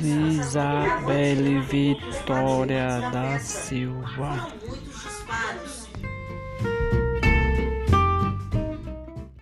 Isabelle Vitória da Silva.